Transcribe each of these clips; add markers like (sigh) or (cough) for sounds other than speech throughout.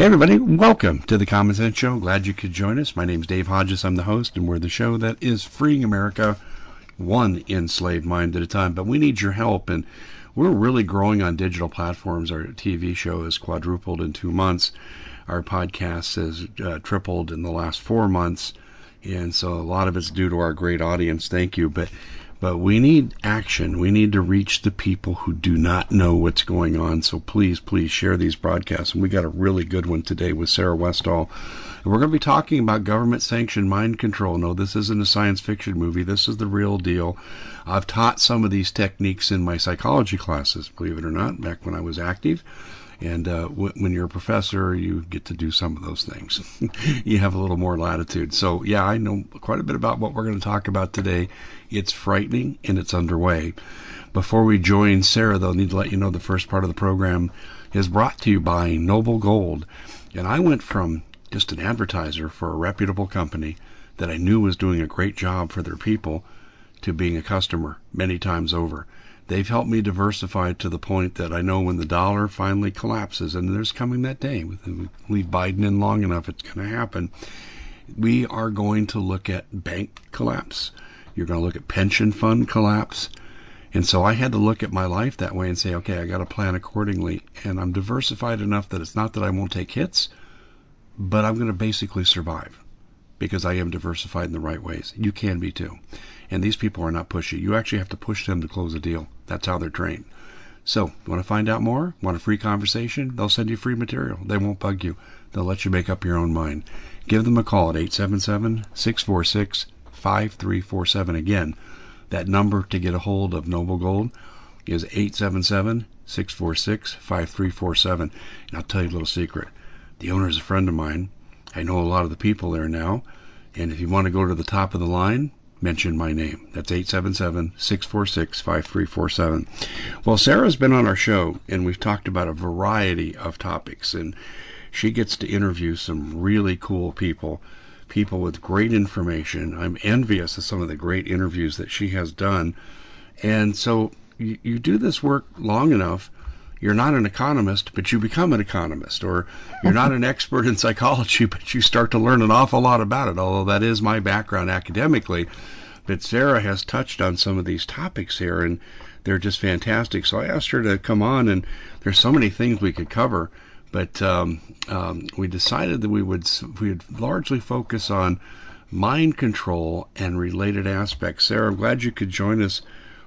Hey, everybody, welcome to the Common Sense Show. Glad you could join us. My name's Dave Hodges. I'm the host, and we're the show that is freeing America one enslaved mind at a time. But we need your help, and we're really growing on digital platforms. Our TV show has quadrupled in two months. Our podcast has uh, tripled in the last four months. And so a lot of it's due to our great audience. Thank you. But but we need action. We need to reach the people who do not know what's going on. So please, please share these broadcasts. And we got a really good one today with Sarah Westall. And we're going to be talking about government sanctioned mind control. No, this isn't a science fiction movie. This is the real deal. I've taught some of these techniques in my psychology classes, believe it or not, back when I was active. And uh, w- when you're a professor, you get to do some of those things. (laughs) you have a little more latitude. So, yeah, I know quite a bit about what we're going to talk about today. It's frightening and it's underway. Before we join Sarah, though, I need to let you know the first part of the program is brought to you by Noble Gold. And I went from just an advertiser for a reputable company that I knew was doing a great job for their people to being a customer many times over. They've helped me diversify to the point that I know when the dollar finally collapses, and there's coming that day, leave Biden in long enough, it's going to happen. We are going to look at bank collapse. You're going to look at pension fund collapse. And so I had to look at my life that way and say, okay, I got to plan accordingly. And I'm diversified enough that it's not that I won't take hits, but I'm going to basically survive because I am diversified in the right ways. You can be too. And these people are not pushy. You actually have to push them to close a deal. That's how they're trained. So, want to find out more? Want a free conversation? They'll send you free material. They won't bug you. They'll let you make up your own mind. Give them a call at 877 646 5347. Again, that number to get a hold of Noble Gold is 877 646 5347. And I'll tell you a little secret. The owner is a friend of mine. I know a lot of the people there now. And if you want to go to the top of the line, mention my name. That's 877 646 5347. Well, Sarah's been on our show, and we've talked about a variety of topics, and she gets to interview some really cool people, people with great information. I'm envious of some of the great interviews that she has done. And so you, you do this work long enough you're not an economist, but you become an economist, or you're not an expert in psychology, but you start to learn an awful lot about it, although that is my background academically. But Sarah has touched on some of these topics here, and they're just fantastic. So I asked her to come on, and there's so many things we could cover, but um, um, we decided that we would we would largely focus on mind control and related aspects. Sarah, I'm glad you could join us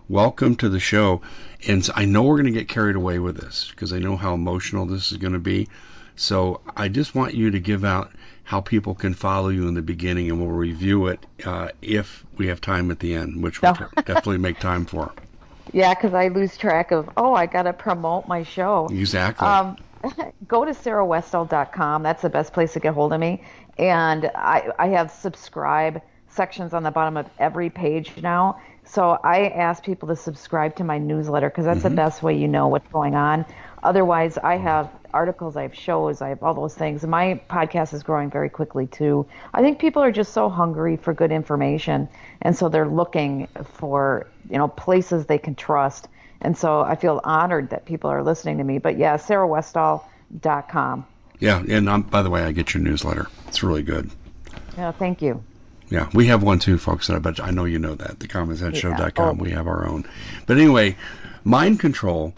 welcome to the show. And I know we're going to get carried away with this because I know how emotional this is going to be. So I just want you to give out how people can follow you in the beginning, and we'll review it uh, if we have time at the end, which we'll definitely make time for. (laughs) Yeah, because I lose track of, oh, I got to promote my show. Exactly. Um, (laughs) go to sarahwestall.com. That's the best place to get hold of me. And I, I have subscribe sections on the bottom of every page now. So I ask people to subscribe to my newsletter because that's mm-hmm. the best way you know what's going on. Otherwise, I have articles, I have shows, I have all those things. My podcast is growing very quickly too. I think people are just so hungry for good information, and so they're looking for you know places they can trust. And so I feel honored that people are listening to me. But yeah, sarahwestall.com. Yeah, and um, by the way, I get your newsletter. It's really good. Yeah, thank you. Yeah, we have one too, folks. I bet I know you know that. The commonsenseshow.com. Yeah. We have our own. But anyway, mind control.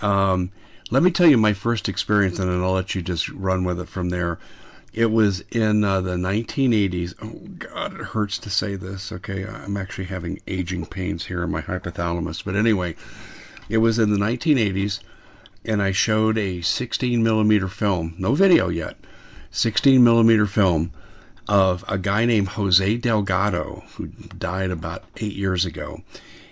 Um, let me tell you my first experience, and then I'll let you just run with it from there. It was in uh, the 1980s. Oh God, it hurts to say this. Okay, I'm actually having aging pains here in my hypothalamus. But anyway, it was in the 1980s, and I showed a 16 millimeter film, no video yet, 16 millimeter film of a guy named Jose Delgado, who died about eight years ago.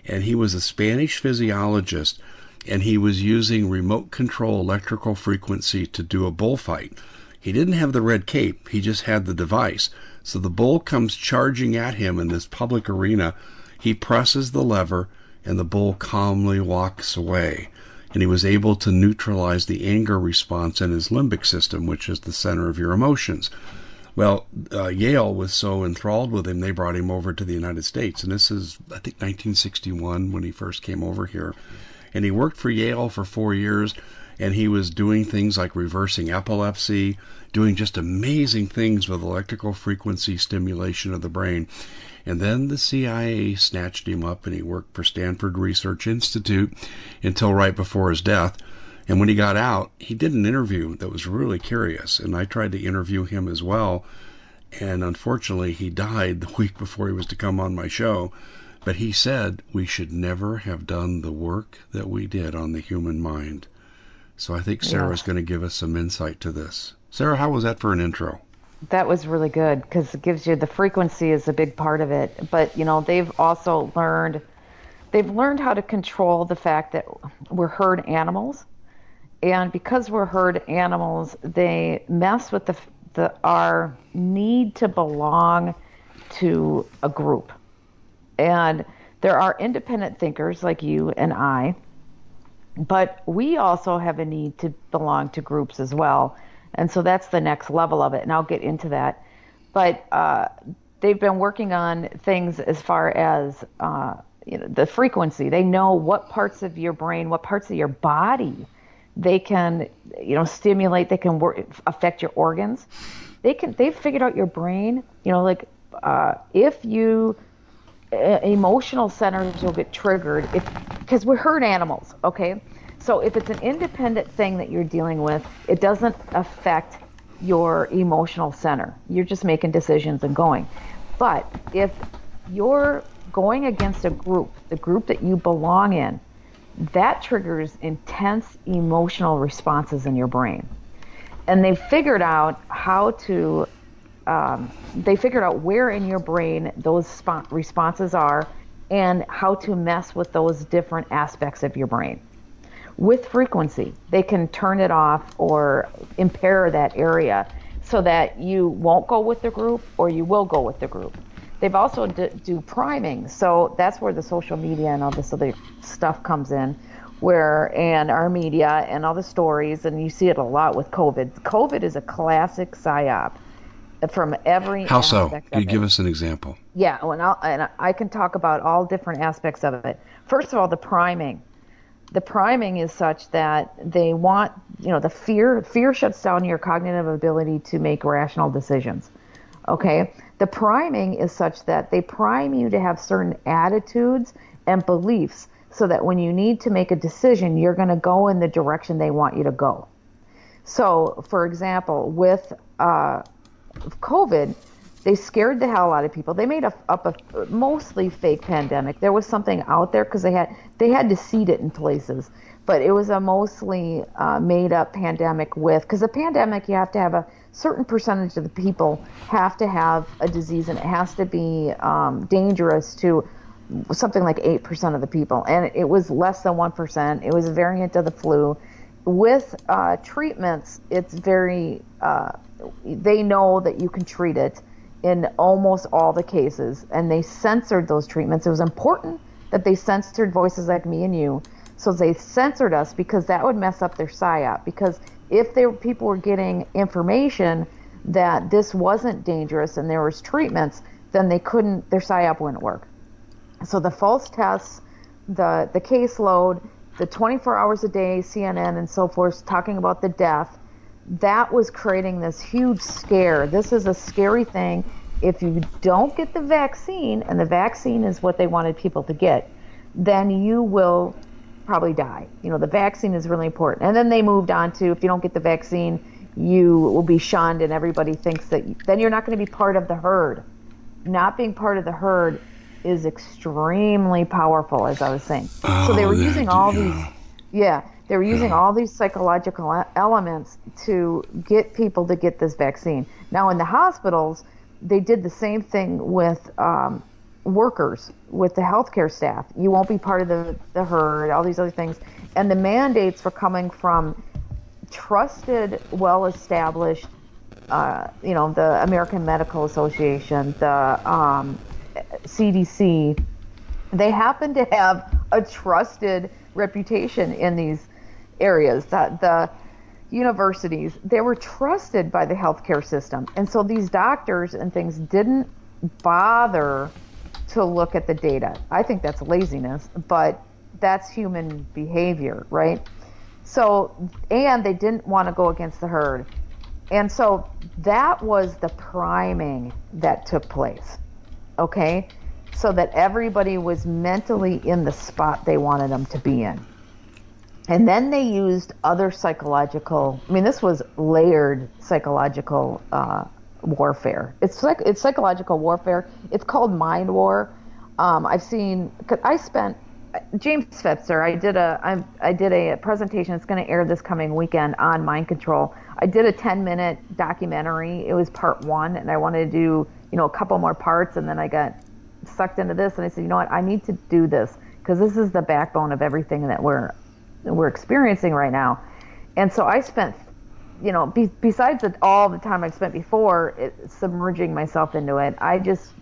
And he was a Spanish physiologist, and he was using remote control electrical frequency to do a bullfight. He didn't have the red cape, he just had the device. So the bull comes charging at him in this public arena. He presses the lever, and the bull calmly walks away. And he was able to neutralize the anger response in his limbic system, which is the center of your emotions. Well, uh, Yale was so enthralled with him, they brought him over to the United States. And this is, I think, 1961 when he first came over here. and he worked for Yale for four years, and he was doing things like reversing epilepsy, doing just amazing things with electrical frequency stimulation of the brain. And then the CIA snatched him up and he worked for Stanford Research Institute until right before his death. And when he got out, he did an interview that was really curious. And I tried to interview him as well. And unfortunately, he died the (laughs) week before he was to come on my show. But he said we should never have done the work that we did on the human mind. So I think Sarah's Yes. going to give us some insight to this. Sarah, how was that for an intro? That was really good because it gives you the frequency is a big part of it. But you know, they've also learned they've learned how to control the fact that we're herd animals, and because we're herd animals, they mess with the the our need to belong to a group. And there are independent thinkers like you and I, but we also have a need to belong to groups as well. And so that's the next level of it. And I'll get into that. But uh, they've been working on things as far as uh, you know, the frequency. They know what parts of your brain, what parts of your body they can, you know, stimulate. They can work, affect your organs. They can. They've figured out your brain. You know, like uh, if you uh, emotional centers will get triggered if because we're herd animals okay so if it's an independent thing that you're dealing with it doesn't affect your emotional center you're just making decisions and going but if you're going against a group the group that you belong in that triggers intense emotional responses in your brain and they figured out how to um, they figured out where in your brain those spo- responses are and how to mess with those different aspects of your brain. With frequency, they can turn it off or impair that area so that you won't go with the group or you will go with the group. They've also d- do priming, so that's where the social media and all this other stuff comes in, where and our media and all the stories, and you see it a lot with COVID. COVID is a classic psyop from every How so? Can you give it. us an example? Yeah, and, I'll, and I can talk about all different aspects of it. First of all, the priming. The priming is such that they want, you know, the fear fear shuts down your cognitive ability to make rational decisions. Okay? The priming is such that they prime you to have certain attitudes and beliefs so that when you need to make a decision, you're going to go in the direction they want you to go. So, for example, with uh, COVID, they scared the hell out of people. They made a, up a mostly fake pandemic. There was something out there because they had they had to seed it in places, but it was a mostly uh, made up pandemic with because a pandemic you have to have a certain percentage of the people have to have a disease and it has to be um, dangerous to something like 8% of the people. And it was less than 1% it was a variant of the flu. With uh, treatments it's very uh, they know that you can treat it in almost all the cases. And they censored those treatments. It was important that they censored voices like me and you so they censored us because that would mess up their psyop because if people were getting information that this wasn't dangerous and there was treatments then they couldn't their psyop wouldn't work so the false tests, the the caseload, the 24 hours a day CNN and so forth talking about the death, that was creating this huge scare. This is a scary thing. If you don't get the vaccine, and the vaccine is what they wanted people to get, then you will probably die. You know, the vaccine is really important. And then they moved on to if you don't get the vaccine, you will be shunned, and everybody thinks that then you're not going to be part of the herd. Not being part of the herd is extremely powerful, as I was saying. so they Oh, were that- using all yeah. these, yeah, they were using all these psychological elements to get people to get this vaccine. Now, in the hospitals, they did the same thing with um, workers, with the healthcare staff. You won't be part of the, the herd, all these other things. And the mandates were coming from trusted, well established, uh, you know, the American Medical Association, the um, CDC, they happen to have a trusted reputation in these areas. That the universities they were trusted by the healthcare system, and so these doctors and things didn't bother to look at the data. I think that's laziness, but that's human behavior, right? So, and they didn't want to go against the herd. And so that was the priming that took place. Okay? So that everybody was mentally in the spot they wanted them to be in. And then they used other psychological, I mean, this was layered psychological uh, warfare. It's like it's psychological warfare. It's called mind war. Um, I've seen, cause I spent James Fetzer. I did a I, I did a presentation. It's going to air this coming weekend on mind control. I did a 10 minute documentary. It was part one, and I wanted to do you know a couple more parts, and then I got sucked into this, and I said, you know what, I need to do this because this is the backbone of everything that we're we're experiencing right now. And so I spent, you know, be, besides the, all the time I've spent before it, submerging myself into it, I just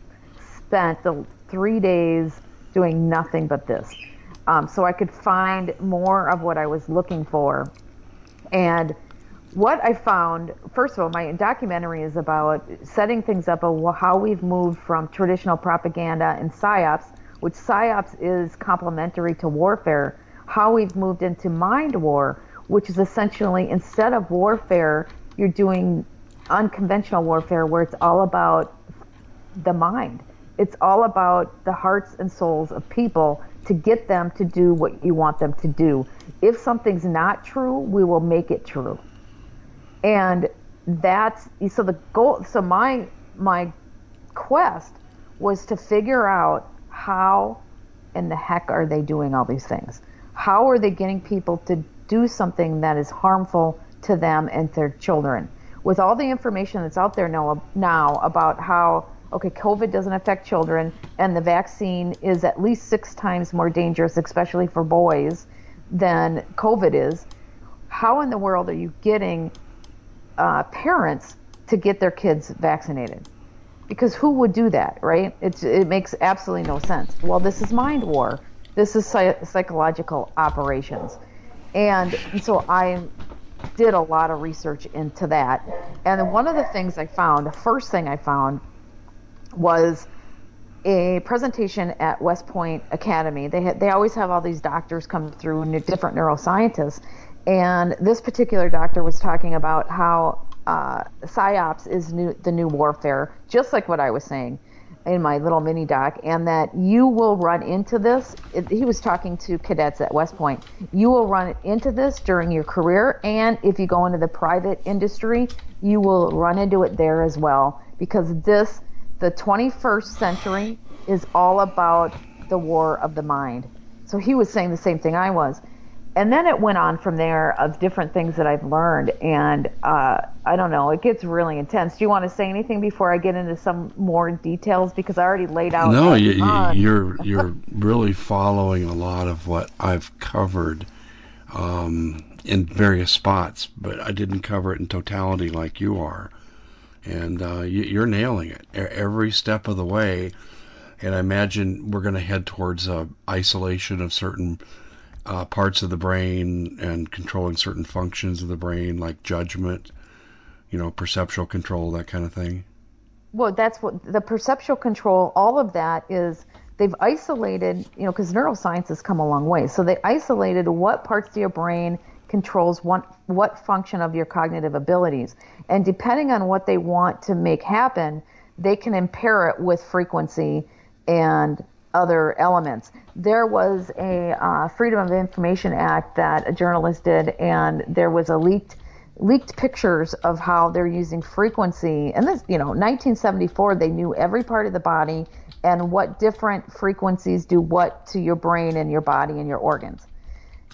spent the three days doing nothing but this. Um, so I could find more of what I was looking for. And what I found, first of all, my documentary is about setting things up of how we've moved from traditional propaganda and psyops, which psyops is complementary to warfare, how we've moved into mind war, which is essentially instead of warfare, you're doing unconventional warfare where it's all about the mind. It's all about the hearts and souls of people to get them to do what you want them to do. If something's not true, we will make it true. And that's so the goal so my my quest was to figure out how in the heck are they doing all these things? How are they getting people to do something that is harmful to them and their children? With all the information that's out there now, now about how, okay, COVID doesn't affect children and the vaccine is at least six times more dangerous, especially for boys, than COVID is, how in the world are you getting uh, parents to get their kids vaccinated? Because who would do that, right? It's, it makes absolutely no sense. Well, this is mind war. This is psychological operations. And, so I did a lot of research into that. And one of the things I found, the first thing I found was a presentation at West Point Academy. They had, they always have all these doctors come through, different neuroscientists, and this particular doctor was talking about how uh, psyops is new, the new warfare, just like what I was saying in my little mini doc, and that you will run into this. He was talking to cadets at West Point. You will run into this during your career, and if you go into the private industry, you will run into it there as well. Because this, the 21st century, is all about the war of the mind. So he was saying the same thing I was and then it went on from there of different things that I've learned, and uh, I don't know, it gets really intense. Do you want to say anything before I get into some more details? Because I already laid out. No, you, you're (laughs) you're really following a lot of what I've covered um, in various spots, but I didn't cover it in totality like you are, and uh, you, you're nailing it every step of the way. And I imagine we're going to head towards uh, isolation of certain uh, parts of the brain and controlling certain functions of the brain, like judgment, you know, perceptual control, that kind of thing? Well, that's what the perceptual control, all of that is they've isolated, you know, because neuroscience has come a long way. So they isolated what parts of your brain controls what, what function of your cognitive abilities. And depending on what they want to make happen, they can impair it with frequency and other elements. There was a uh, Freedom of Information Act that a journalist did, and there was a leaked leaked pictures of how they're using frequency. And this, you know, 1974, they knew every part of the body and what different frequencies do what to your brain and your body and your organs.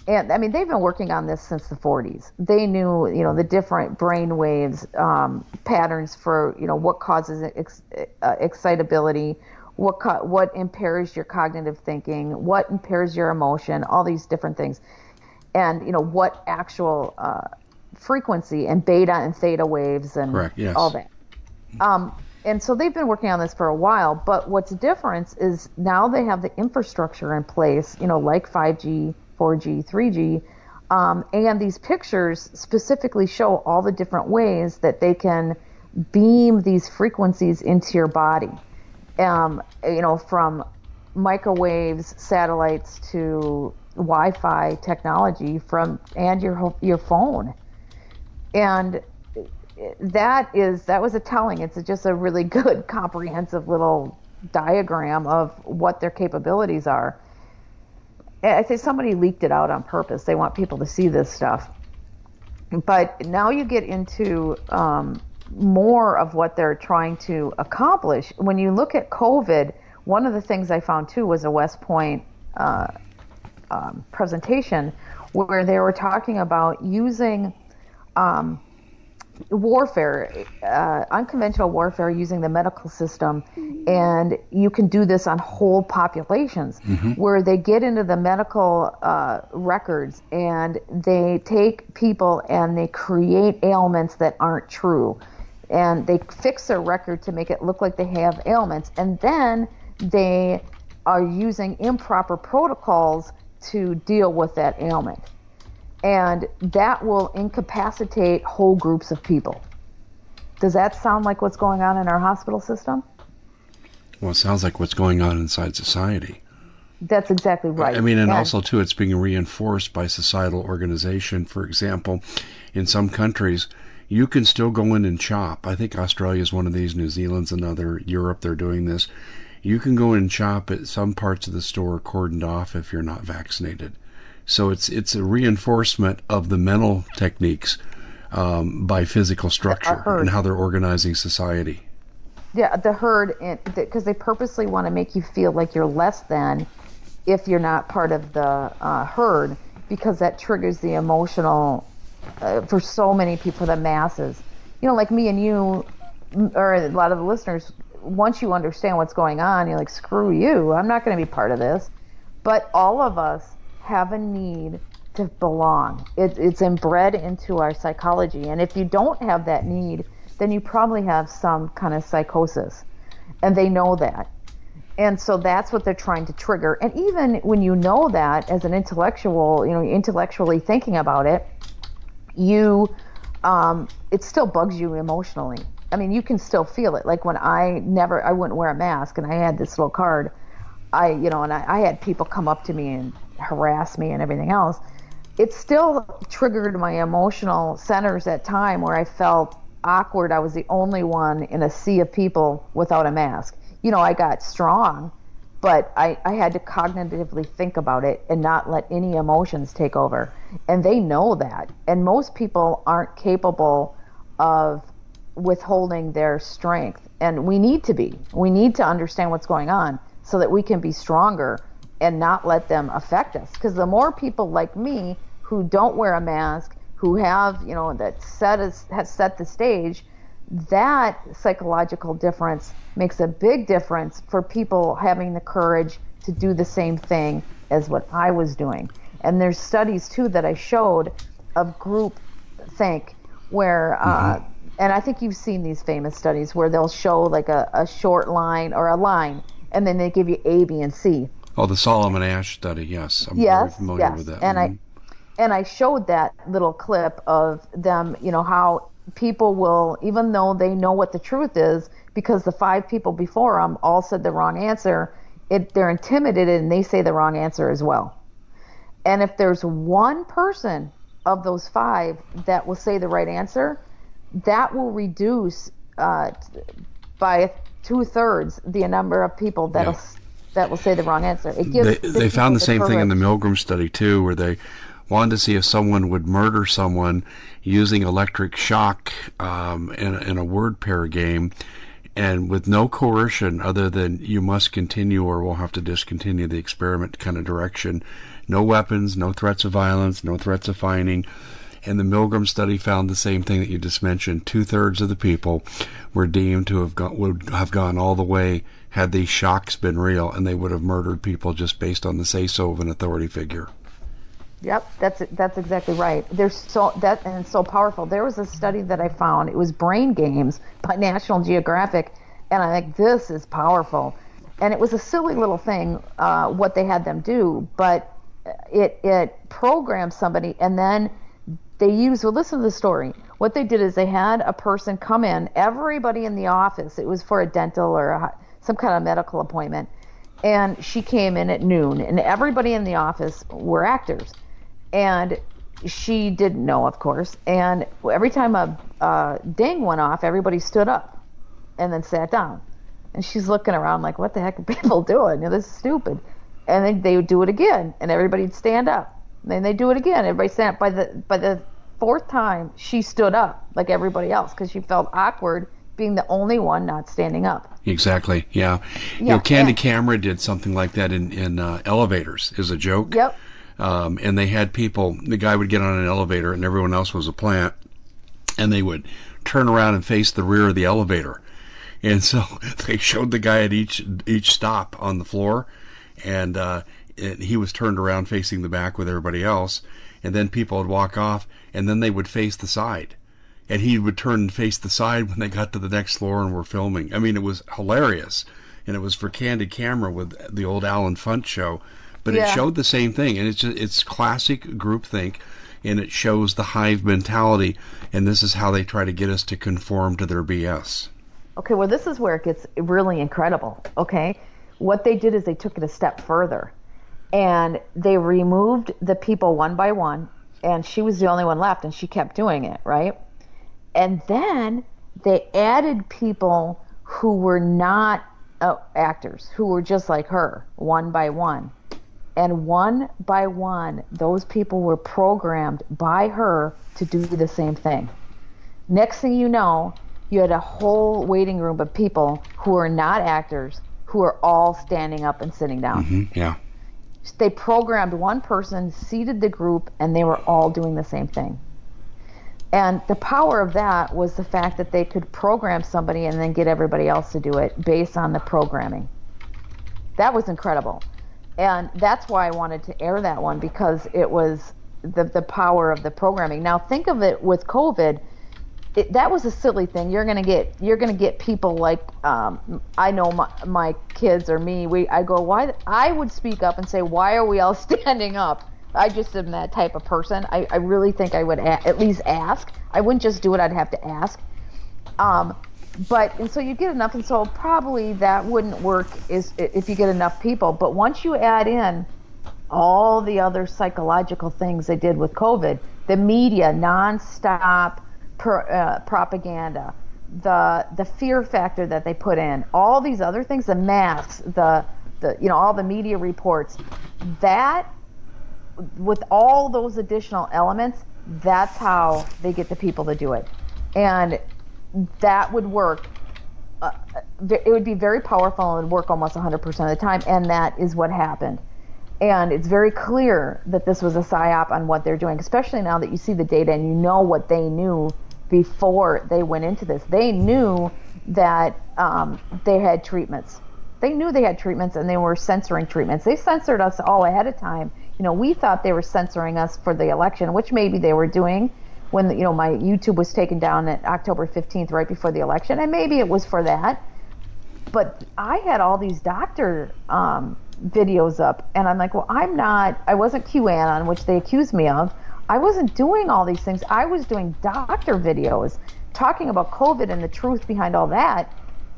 And I mean, they've been working on this since the 40s. They knew, you know, the different brain waves um, patterns for, you know, what causes ex- uh, excitability, what co- what impairs your cognitive thinking, what impairs your emotion, all these different things, and you know what actual uh, frequency and beta and theta waves and Correct, yes. all that. Um, and so they've been working on this for a while. But what's different is now they have the infrastructure in place, you know, like 5G, 4G, 3G. Um, and these pictures specifically show all the different ways that they can beam these frequencies into your body um, you know, from microwaves, satellites to Wi-Fi technology from and your your phone, and that is that was a telling. It's just a really (laughs) good comprehensive little diagram of what their capabilities are. I think somebody leaked it out on purpose. They want people to see this stuff. But now you get into um, more of what they're trying to accomplish. When you look at COVID, one of the things I found too was a West Point uh, um, presentation where they were talking about using um, warfare, uh, unconventional warfare using the medical system, and you can do this on whole populations mm-hmm. where they get into the medical uh, records and they take people and they create ailments that aren't true. And they fix their record to make it look like they have ailments. And then they are using improper protocols to deal with that ailment and that will incapacitate whole groups of people. Does that sound like what's going on in our hospital system? Well, it sounds like what's going on inside society. That's exactly right. I mean, and, and also too, it's being reinforced by societal organization. For example, in some countries, you can still go in and shop. I think Australia is one of these. New Zealand's another. Europe, they're doing this. You can go and shop at some parts of the store cordoned off if you're not vaccinated. So it's it's a reinforcement of the mental techniques um, by physical structure and how they're organizing society. Yeah, the herd, because they purposely want to make you feel like you're less than if you're not part of the uh, herd, because that triggers the emotional uh, for so many people, for the masses. You know, like me and you, or a lot of the listeners. Once you understand what's going on, you're like, screw you, I'm not going to be part of this. But all of us have a need to belong. It, it's inbred into our psychology. And if you don't have that need, then you probably have some kind of psychosis. And they know that. And so that's what they're trying to trigger. And even when you know that as an intellectual, you know, intellectually thinking about it, you, um, it still bugs you emotionally. I mean, you can still feel it. Like when I never, I wouldn't wear a mask and I had this little card, I, you know, and I, I had people come up to me and harass me and everything else, it still triggered my emotional centers at time where I felt awkward. I was the only one in a sea of people without a mask. You know, I got strong, but I, I had to cognitively think about it and not let any emotions take over. And they know that. And most people aren't capable of withholding their strength. And we need to be. We need to understand what's going on so that we can be stronger and not let them affect us. Because the more people like me who don't wear a mask, who have, you know, that set us, has set the stage, that psychological difference makes a big difference for people having the courage to do the same thing as what I was doing. And there's studies too that I showed of group think where, uh, mm-hmm. and I think you've seen these famous studies where they'll show like a, a short line or a line, and then they give you A, B, and C. Oh, the Solomon Asch study. Yes, I'm yes, very familiar yes. with that. And mm-hmm. I and I showed that little clip of them. You know how people will, even though they know what the truth is, because the five people before them all said the wrong answer. It, they're intimidated and they say the wrong answer as well. And if there's one person of those five that will say the right answer, that will reduce uh, by two thirds the number of people that'll yeah that will say the wrong answer. It gives they, they found the, same courage. thing in the Milgram study too, where they wanted to see if someone would murder someone using electric shock um, in, in a word pair game, and with no coercion other than you must continue or we'll have to discontinue the experiment kind of direction. No weapons, no threats of violence, no threats of fining. And the Milgram study found the same thing that you just mentioned. Two thirds of the people were deemed to have gone, would have gone all the way had these shocks been real, and they would have murdered people just based on the say so of an authority figure. Yep, that's that's exactly right. There's so that and so powerful. There was a study that I found. It was Brain Games by (laughs) National Geographic, and I think this is powerful. And it was a silly little thing uh, what they had them do, but it it programmed somebody, and then they used. Well, listen to the story. What they did is they had a person come in. Everybody in the office. It was for a dental or a some kind of medical appointment. and she came in at noon, and everybody in the office were actors, and she didn't know, of course. And every time a, a ding went off, everybody stood up and then sat down. And she's looking around like, what the heck are people (laughs) doing? You know, this is stupid. And then they would do it again, and everybody'd stand up. And then they'd do it again. Everybody stand up. By the by the fourth time, she stood up like everybody else because she felt awkward being the only one not standing up. Exactly. Yeah. You know, Candid- Camera did something like that in in uh, elevators as a joke. Yep. Um, and they had people. The guy would get on an elevator, and everyone else was a plant, and they would turn around and face the rear of the elevator. And so (laughs) they showed the guy at each each stop on the floor, and uh, it, he was turned around facing the back with everybody else. And then people would walk off, and then they would face the side and he would turn and face the side when they got to the next floor and were filming. I mean, it was hilarious, and it was for Candid Camera with the old Allen Funt show, but it showed the same thing, and it's just it's classic groupthink, and it shows the hive mentality, and this is how they try to get us to conform to their BS. Okay, well, this is where it gets really incredible. Okay, what they did is they took it a step further, and they removed the people one by one, and she was the only one left, and she kept doing it, right? And then they added people who were not uh, actors, who were just like her, one by one. And one by one, those people were programmed by her to do the same thing. Next thing you know, you had a whole waiting room of people who are not actors who are all standing up and sitting down. Hmm, yeah, They programmed one person, seated the group, and they were all doing the same thing. And the power of that was the fact that they could program somebody and then get everybody else to do it based on the programming. That was incredible. And that's why I wanted to air that one because it was the, the power of the programming. Now think of it with COVID. It, that was a silly thing. You're gonna get you're gonna get people like um, I know my, my kids or me. We I go why I would speak up and say why are we all (laughs) standing up? I just am that type of person. I, I really think I would a- at least ask. I wouldn't just do it. I'd have to ask. Um, but and so you get enough, and so probably that wouldn't work is if you get enough people. But once you add in all the other psychological things they did with COVID, the media nonstop per, uh, propaganda, the the fear factor that they put in, all these other things, the masks, the the you know all the media reports, that with all those additional elements, that's how they get the people to do it, and that would work. Uh, it would be very powerful and would work almost 100% of the time, and that is what happened. And it's very clear that this was a psyop on what they're doing, especially now that you see the data and you know what they knew before they went into this. They knew that um, they had treatments. They knew they had treatments and they were censoring treatments. They censored us all ahead of time. You know, we thought they were censoring us for the election, which maybe they were doing when you know my YouTube was taken down at October 15th, right before the election, and maybe it was for that. But I had all these doctor um, videos up, and I'm like, well, I'm not. I wasn't QAnon, which they accused me of. I wasn't doing all these things. I was doing doctor videos talking about COVID and the truth behind all that,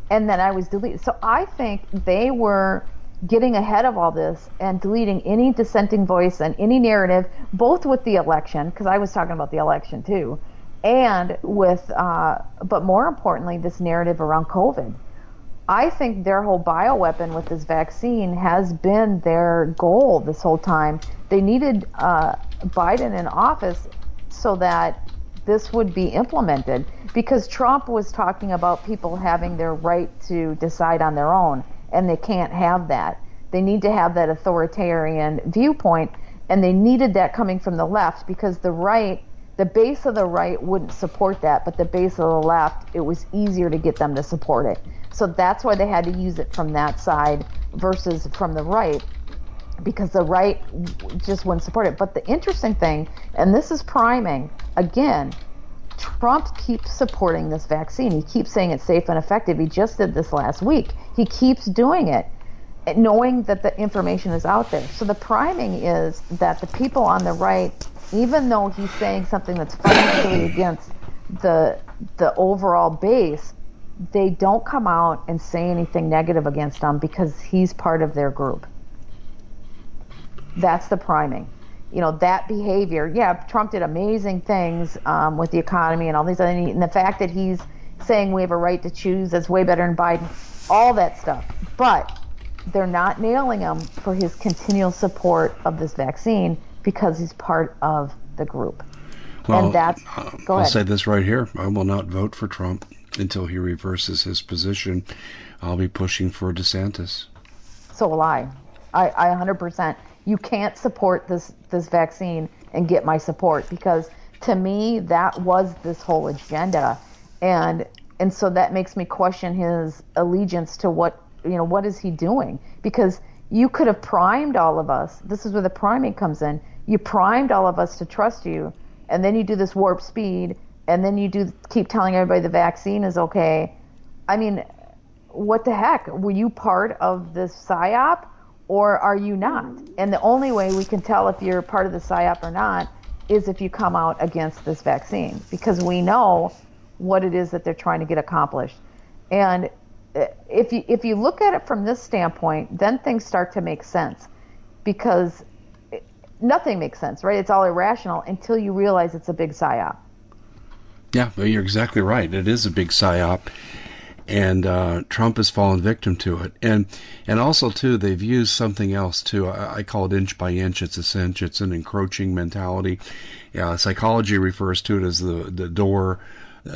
and then I was deleted. So I think they were getting ahead of all this and deleting any dissenting voice and any narrative, both with the election, because I was talking about the election too, and with, uh, but more importantly, this narrative around COVID. I think their whole bioweapon with this vaccine has been their goal this whole time. They needed uh, Biden in office so that this would be implemented because Trump was talking about people having their right to decide on their own, and they can't have that. They need to have that authoritarian viewpoint, and they needed that coming from the left because the right, the base of the right wouldn't support that, but the base of the left, it was easier to get them to support it. So that's why they had to use it from that side versus from the right because the right just wouldn't support it. But the interesting thing, and this is priming, again, Trump keeps supporting this vaccine. He keeps saying it's safe and effective. He just did this last week. He keeps doing it, knowing that the information is out there. So the priming is that the people on the right, even though he's saying something that's fundamentally against the the overall base, they don't come out and say anything negative against him because he's part of their group. That's the priming. You know, that behavior, yeah, Trump did amazing things um, with the economy and all these other, and the fact that he's saying we have a right to choose that's way better than Biden, all that stuff. But they're not nailing him for his continual support of this vaccine because he's part of the group. Well, and that's, go I'll ahead. say this right here. I will not vote for Trump until he reverses his position. I'll be pushing for DeSantis. So will I. I, I 100%. You can't support this this vaccine and get my support because to me that was this whole agenda, and and so that makes me question his allegiance to what you know what is he doing because you could have primed all of us. This is where the priming comes in. You primed all of us to trust you, and then you do this warp speed, and then you do keep telling everybody the vaccine is okay. I mean, what the heck? Were you part of this psyop or are you not? And the only way we can tell if you're part of the psyop or not is if you come out against this vaccine because we know what it is that they're trying to get accomplished. And uh, if you if you look at it from this standpoint, then things start to make sense because nothing makes sense, right? It's all irrational until you realize it's a big psyop. Yeah, well, you're exactly right. It is a big psyop, and uh, Trump has fallen victim to it. And and also too, they've used something else too. I, I call it inch by inch. It's a cinch. It's an encroaching mentality. Yeah, psychology refers to it as the the door. Uh,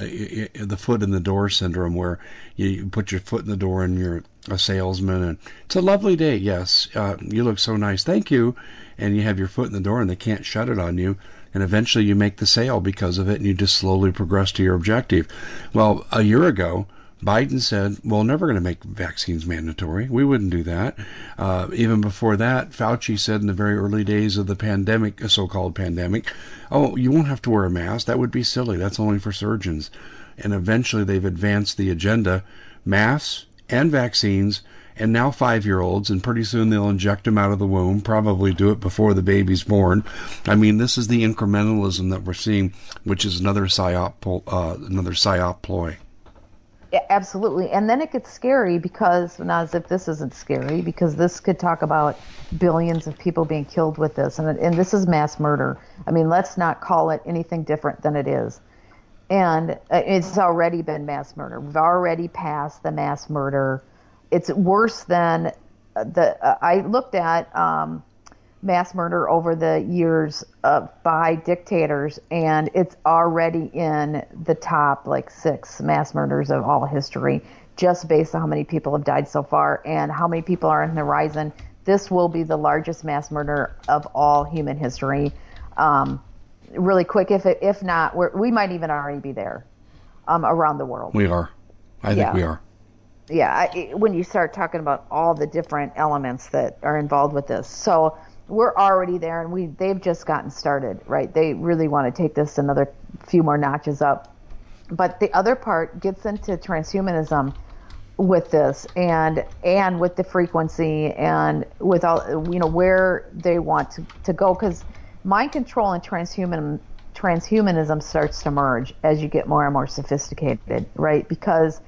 the foot in the door syndrome, where you, you put your foot in the door and you're a salesman, and it's a lovely day. Yes, uh, you look so nice, thank you, and you have your foot in the door, and they can't shut it on you, and eventually you make the sale because of it, and you just slowly progress to your objective. Well, a year ago, Biden said, "Well, never going to make vaccines mandatory. We wouldn't do that." Uh, even before that, Fauci said in the very early days of the pandemic, a so-called pandemic, "Oh, you won't have to wear a mask. That would be silly. That's only for surgeons." And eventually, they've advanced the agenda: masks and vaccines. And now five-year-olds, and pretty soon they'll inject them out of the womb. Probably do it before the baby's born. I mean, this is the incrementalism that we're seeing, which is another psyop, uh, another psyop ploy. Absolutely. And then it gets scary because, not as if this isn't scary, because this could talk about billions of people being killed with this. And, and this is mass murder. I mean, let's not call it anything different than it is. And uh, it's already been mass murder. We've already passed the mass murder. It's worse than uh, the. Uh, I looked at um, mass murder over the years uh, by dictators, and it's already in the top like six mass murders of all history, just based on how many people have died so far and how many people are on the horizon. This will be the largest mass murder of all human history. Um, really quick, if it, if not, we're, we might even already be there um, around the world We are. I think Yeah. we are. yeah, I, when you start talking about all the different elements that are involved with this, so we're already there, and we they've just gotten started, right? They really want to take this another few more notches up. But the other part gets into transhumanism with this, and and with the frequency, and with all you know where they want to, to go, because mind control and transhuman transhumanism starts to merge as you get more and more sophisticated, right? Because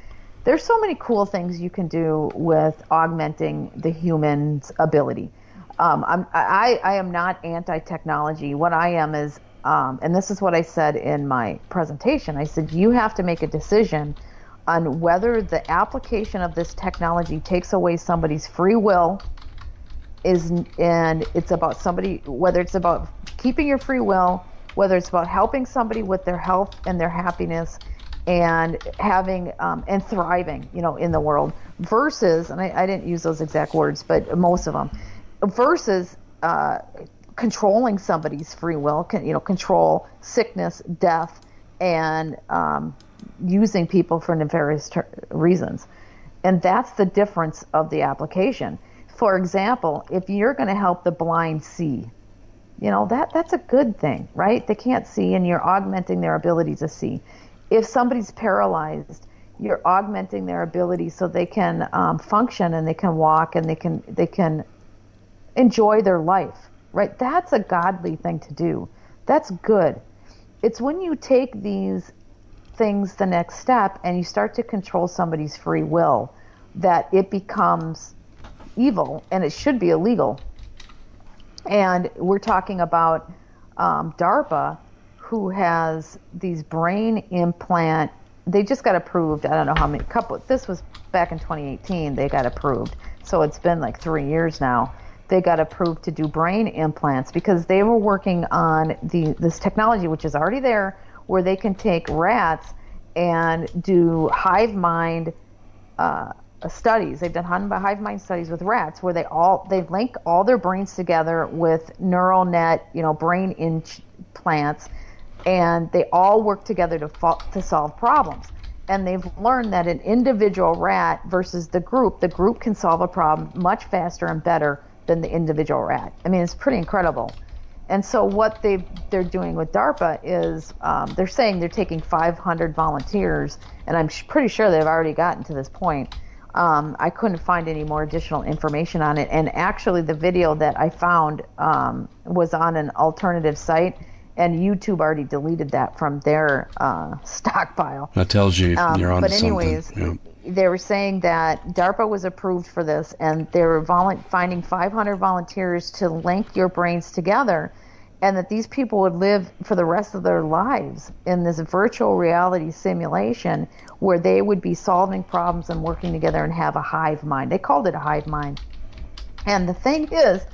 there's so many cool things you can do with augmenting the human's ability. Um, I'm, I, I am not anti-technology. What I am is, um, and this is what I said in my presentation. I said you have to make a decision on whether the application of this technology takes away somebody's free will is and it's about somebody whether it's about keeping your free will whether it's about helping somebody with their health and their happiness and having um, and thriving you know in the world versus and I, I didn't use those exact words but most of them versus uh, controlling somebody's free will can you know control sickness death and um, using people for nefarious ter- reasons. And that's the difference of the application. For example if you're going to help the blind see you know that that's a good thing right? They can't see and you're augmenting their ability to see. If somebody's paralyzed you're augmenting their ability so they can um, function and they can walk and they can they can enjoy their life right that's a godly thing to do that's good it's when you take these things the next step and you start to control somebody's free will, that it becomes evil and it should be illegal. And we're talking about um, DARPA, who has these brain implant. They just got approved. I don't know how many couple. This was back in 2018. They got approved, so it's been like three years now. They got approved to do brain implants because they were working on the this technology, which is already there, where they can take rats and do hive mind uh, studies. They've done hive mind studies with rats where they all they link all their brains together with neural net, you know, brain implants, and they all work together to fo- to solve problems. And they've learned that an individual rat versus the group, the group can solve a problem much faster and better than the individual rat. I mean, it's pretty incredible. And so what they they're doing with DARPA is um, they're saying they're taking 500 volunteers, and I'm sh- pretty sure they've already gotten to this point. Um, I couldn't find any more additional information on it, and actually the video that I found um, was on an alternative site, and YouTube already deleted that from their uh, (laughs) stockpile. That tells you Um, you're on but anyways, something. They were saying that DARPA was approved for this, and they were volu- finding 500 volunteers to link your brains together, and that these people would live for the rest of their lives in this virtual reality simulation where they would be solving problems and working together and have a hive mind. They called it a hive mind. And the thing is,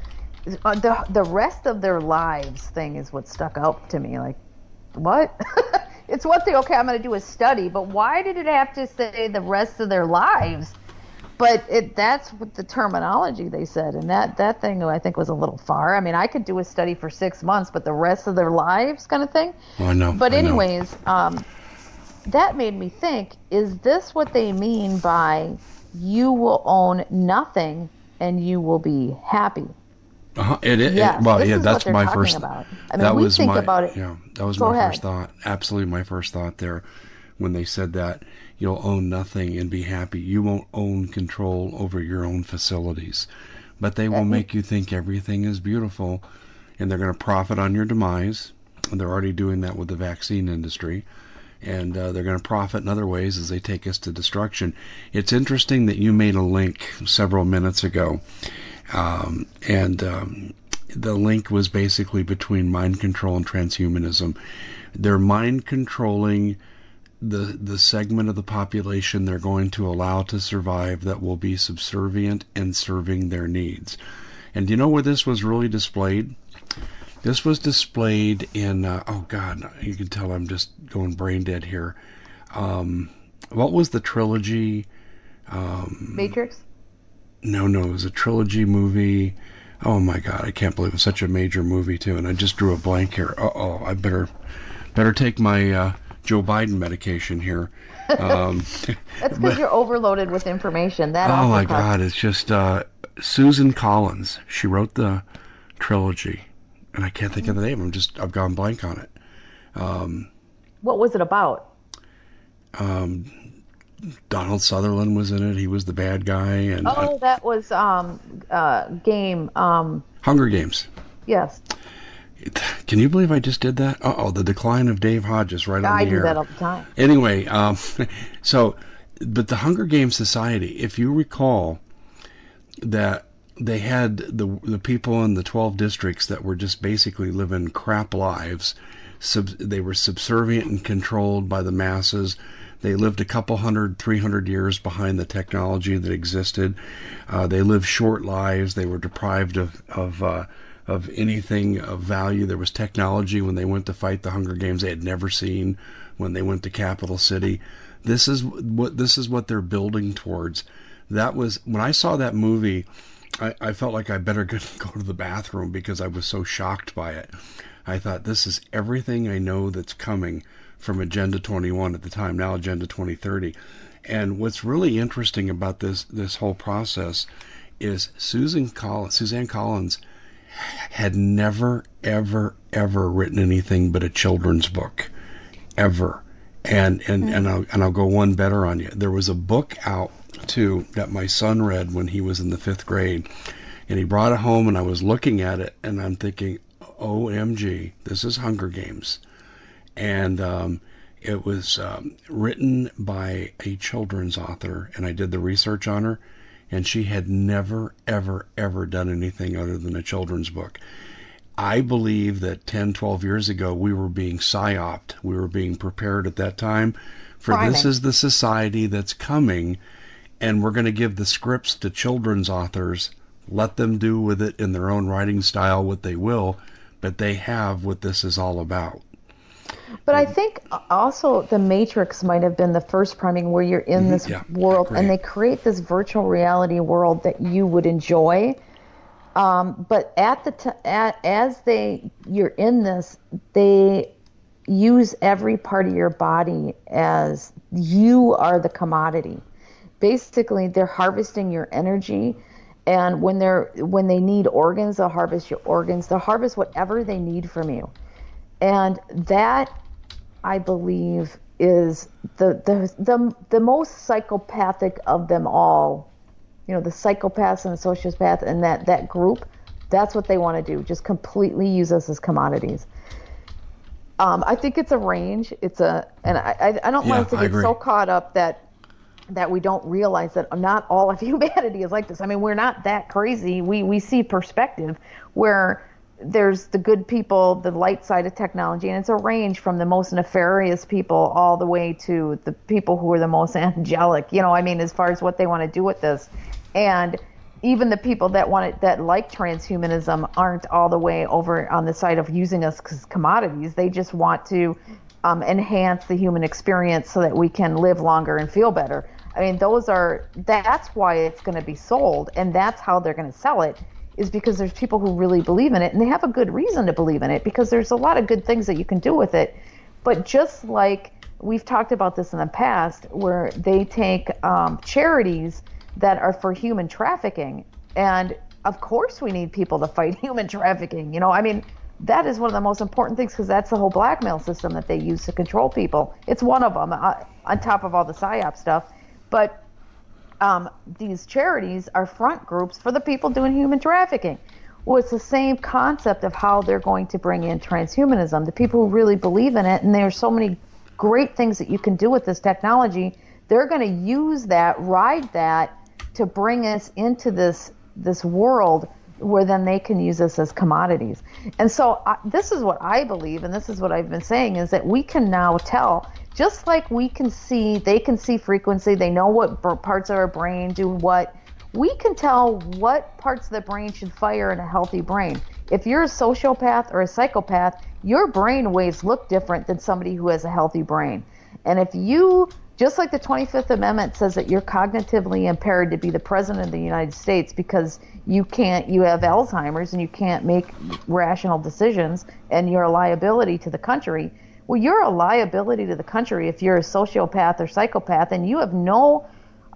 uh, the the rest of their lives thing is what stuck out to me. Like, what? (laughs) it's what they okay. I'm going to do a study, but why did it have to say the rest of their lives? But it that's what the terminology they said, and that that thing I think was a little far. I mean, I could do a study for six months, but the rest of their lives, kind of thing. Well, I know. But I know. anyways, um, that made me think: Is this what they mean by you will own nothing and you will be happy? Uh-huh. It, it, Yes, well, this yeah, is that's my first. about. I mean, that we was think my, about it- Yeah, that was Go my ahead. first thought. Absolutely, my first thought there when they said that you'll own nothing and be happy. You won't own control over your own facilities, but they will make you think everything is beautiful, and they're going to profit on your demise. And they're already doing that with the vaccine industry. And uh, they're going to profit in other ways as they take us to destruction. It's interesting that you made a link several minutes ago um, and um, the link was basically between mind control and transhumanism. They're mind controlling the the segment of the population they're going to allow to survive that will be subservient and serving their needs. And do you know where this was really displayed? This was displayed in uh, oh god, you can tell I'm just going brain dead here. Um, what was the trilogy? Matrix. No, no, it was a trilogy movie. Oh my god, I can't believe it's such a major movie too, and I just drew a blank here. Uh oh, I better better take my uh, Joe Biden medication here. (laughs) Um, That's because you're overloaded with information. That oh my god, it's just uh, Susan Collins. She wrote the trilogy, and I can't think of the name. I'm just I've gone blank on it. What was it about? Um, Donald Sutherland was in it. He was the bad guy, and uh, Oh, that was um uh game um Hunger Games. yes. Can you believe I just did that? Uh oh, the decline of Dave Hodges right on I the do that all the time. Anyway, um, (laughs) so, but the Hunger Games Society, if you recall, that they had the the people in the twelve districts that were just basically living crap lives. Sub, they were subservient and controlled by the masses. They lived a couple hundred, three hundred years behind the technology that existed. Uh, they lived short lives. They were deprived of of uh, of anything of value. There was technology when they went to fight the Hunger Games they had never seen when they went to Capital City. This is what this is what they're building towards. That was when I saw that movie. I, I felt like I better (laughs) go go to the bathroom because I was so shocked by it. I thought this is everything I know that's coming from Agenda 21 at the time, now Agenda 2030. And what's really interesting about this this whole process is Susan Collins, Suzanne Collins had never ever ever written anything but a children's book ever. And and and I'll and I'll go one better on you. There was a book out too that my son read when he was in the 5th grade. And he brought it home and I was looking at it and I'm thinking, "OMG, this is Hunger Games." And um, It was um, written by a children's author, and I did the research on her, and she had never, ever, ever done anything other than a children's book. I believe that 10, 12 years ago, we were being psyoped. We were being prepared at that time for this is the society that's coming, and we're going to give the scripts to children's authors, let them do with it in their own writing style what they will, but they have what this is all about. But I mm-hmm. think uh, also the Matrix might have been the first priming where you're in mm-hmm. this Yeah, world and they create this virtual reality world that you would enjoy. Um, but at the t- at, as they you're in this, they use every part of your body as you are the commodity. Basically, they're harvesting your energy, and when they're when they need organs, they'll harvest your organs. They'll harvest whatever they need from you, and that I believe is the the the, the most psychopathic of them all. You know, the psychopaths and the sociopath and that that group. That's what they want to do. Just completely use us as commodities. Um, I think it's a range. It's a, and I, I, I don't Yeah, want us to get so caught up that that we don't realize that not all of (laughs) humanity is like this. I mean, we're not that crazy. We we see perspective where there's the good people, the light side of technology, and it's a range from the most nefarious people all the way to the people who are the most (laughs) angelic. You know, I mean, as far as what they want to do with this, and even the people that want it that like transhumanism aren't all the way over on the side of using us as commodities. They just want to um, enhance the human experience so that we can live longer and feel better. I mean, those are that's why it's going to be sold, and that's how they're going to sell it. Is because there's people who really believe in it, and they have a good reason to believe in it because there's a lot of good things that you can do with it. But just like we've talked about this in the past, where they take um, charities that are for human trafficking, and of course we need people to fight (laughs) human trafficking. You know, I mean, that is one of the most important things because that's the whole blackmail system that they use to control people. It's one of them uh, on top of all the psyop stuff, but um, these charities are front groups for the people doing human trafficking. Well, it's the same concept of how they're going to bring in transhumanism. The people who really believe in it, and there's so many great things that you can do with this technology. They're going to use that, ride that, to bring us into this this world where then they can use us as commodities. And so this is what I believe, and this is what I've been saying, is that we can now tell, just like we can see, they can see frequency, they know what parts of our brain do what. We can tell what parts of the brain should fire in a healthy brain. If you're a sociopath or a psychopath, your brain waves look different than somebody who has a healthy brain. And if you, just like the 25th Amendment says that you're cognitively impaired to be the president of the United States because you can't, you have Alzheimer's and you can't make rational decisions and you're a liability to the country. Well, you're a liability to the country if you're a sociopath or psychopath and you have no,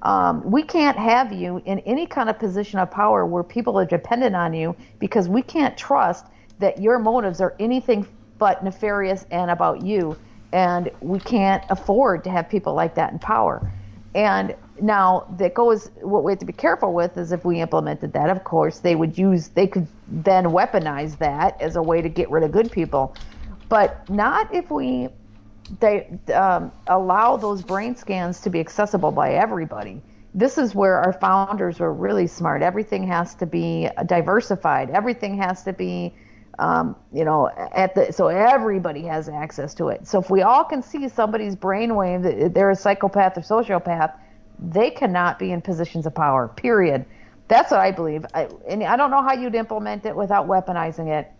um, we can't have you in any kind of position of power where people are dependent on you because we can't trust that your motives are anything but nefarious and about you and we can't afford to have people like that in power. And now that goes what we have to be careful with is if we implemented that, of course, they would use they could then weaponize that as a way to get rid of good people. But not if we they um, allow those brain scans to be accessible by everybody. This is where our founders were really smart. Everything has to be diversified. Everything has to be um, you know, at the so everybody has access to it. So if we all can see somebody's brainwave they're a psychopath or sociopath, they cannot be in positions of power. Period. That's what I believe. I, and I don't know how you'd implement it without weaponizing it.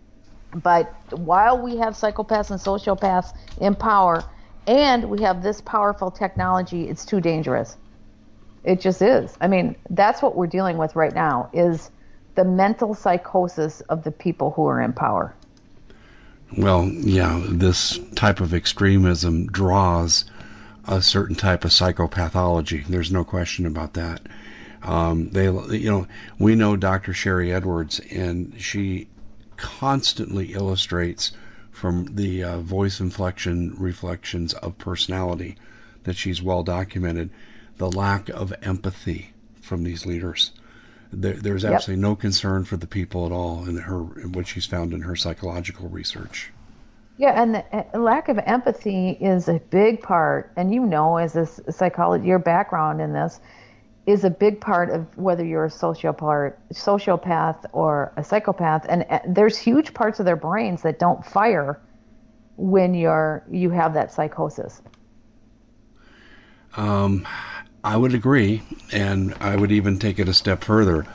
But while we have psychopaths and sociopaths in power, and we have this powerful technology, it's too dangerous. It just is. I mean, that's what we're dealing with right now. Is the mental psychosis of the people who are in power. Well, yeah, this type of extremism draws a certain type of psychopathology. There's no question about that. Um, they, you know, we know Dr. Sharry Edwards, and she constantly illustrates from the uh, voice inflection reflections of personality that she's well documented the lack of empathy from these leaders. There, there's Yep. absolutely no concern for the people at all in her in what she's found in her psychological research. Yeah, and the lack of empathy is a big part, and you know, as a psychologist, your background in this is a big part of whether you're a sociopath, sociopath or a psychopath. And there's huge parts of their brains that don't fire when you're you have that psychosis. Um, I would agree, and I would even take it a step further.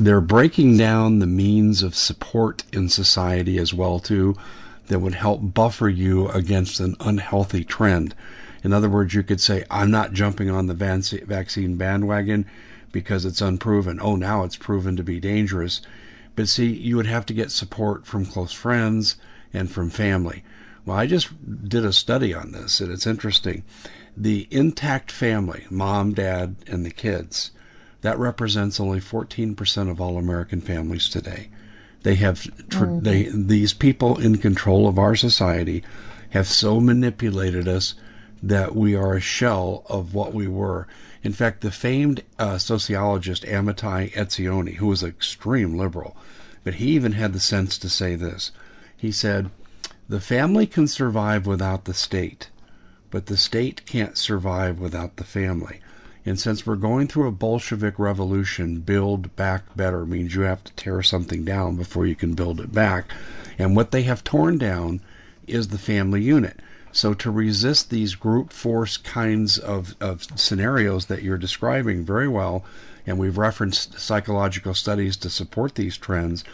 They're breaking down the means of support in society as well too that would help buffer you against an unhealthy trend. In other words, you could say, I'm not jumping on the vaccine bandwagon because it's unproven. Oh, now it's proven to be dangerous. But see, you would have to get support from close friends and from family. Well, I just did a study on this, and it's interesting. The intact family, mom, dad, and the kids, that represents only 14% of all American families today. They have mm-hmm. they these people in control of our society have so manipulated us that we are a shell of what we were. In fact, the famed uh, sociologist Amitai Etzioni, who was extreme liberal, but he even had the sense to say this. He said, The family can survive without the state, but the state can't survive without the family. And since we're going through a Bolshevik revolution, build back better means you have to tear something down before you can build it back. And what they have torn down is the family unit. So to resist these group force kinds of, of scenarios that you're describing very well, and we've referenced psychological studies to support these trends,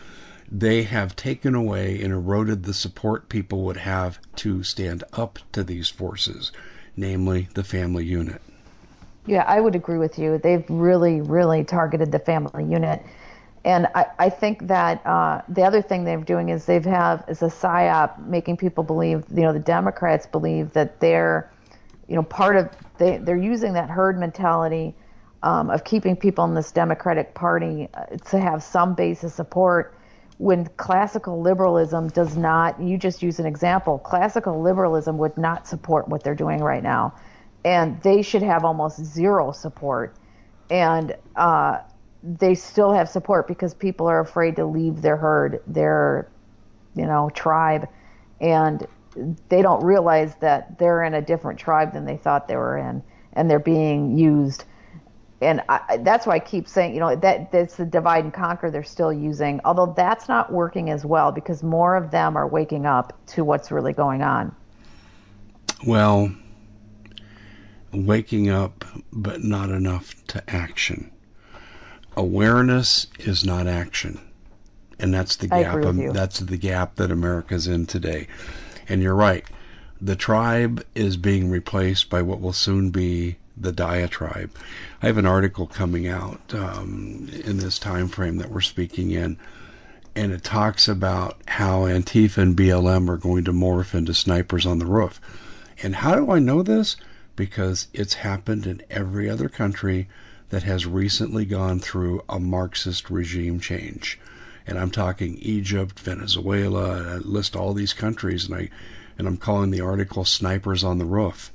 they have taken away and eroded the support people would have to stand up to these forces, namely the family unit. Yeah, I would agree with you. They've really, really targeted the family unit and I, I think that uh, the other thing they're doing is they've have is a psyop making people believe you know the Democrats believe that they're you know part of they they're using that herd mentality um, of keeping people in this Democratic Party uh, to have some base of support when classical liberalism does not you just use an example classical liberalism would not support what they're doing right now. And they should have almost zero support. And uh, they still have support because people are afraid to leave their herd, their, you know, tribe, and they don't realize that they're in a different tribe than they thought they were in, and they're being used. And I, that's why I keep saying, you know, that that's the divide and conquer they're still using. Although that's not working as well because more of them are waking up to what's really going on. Well, waking up, but not enough to action awareness is not action. And that's the gap. That's the gap that America's in today. And you're right. The tribe is being replaced by what will soon be the diatribe. I have an article coming out um, in this time frame that we're speaking in, and it talks about how Antifa and BLM are going to morph into snipers on the roof. And how do I know this? Because it's happened in every other country that has recently gone through a Marxist regime change. And I'm talking Egypt, Venezuela, I list all these countries, and I and I'm calling the article "Snipers on the Roof."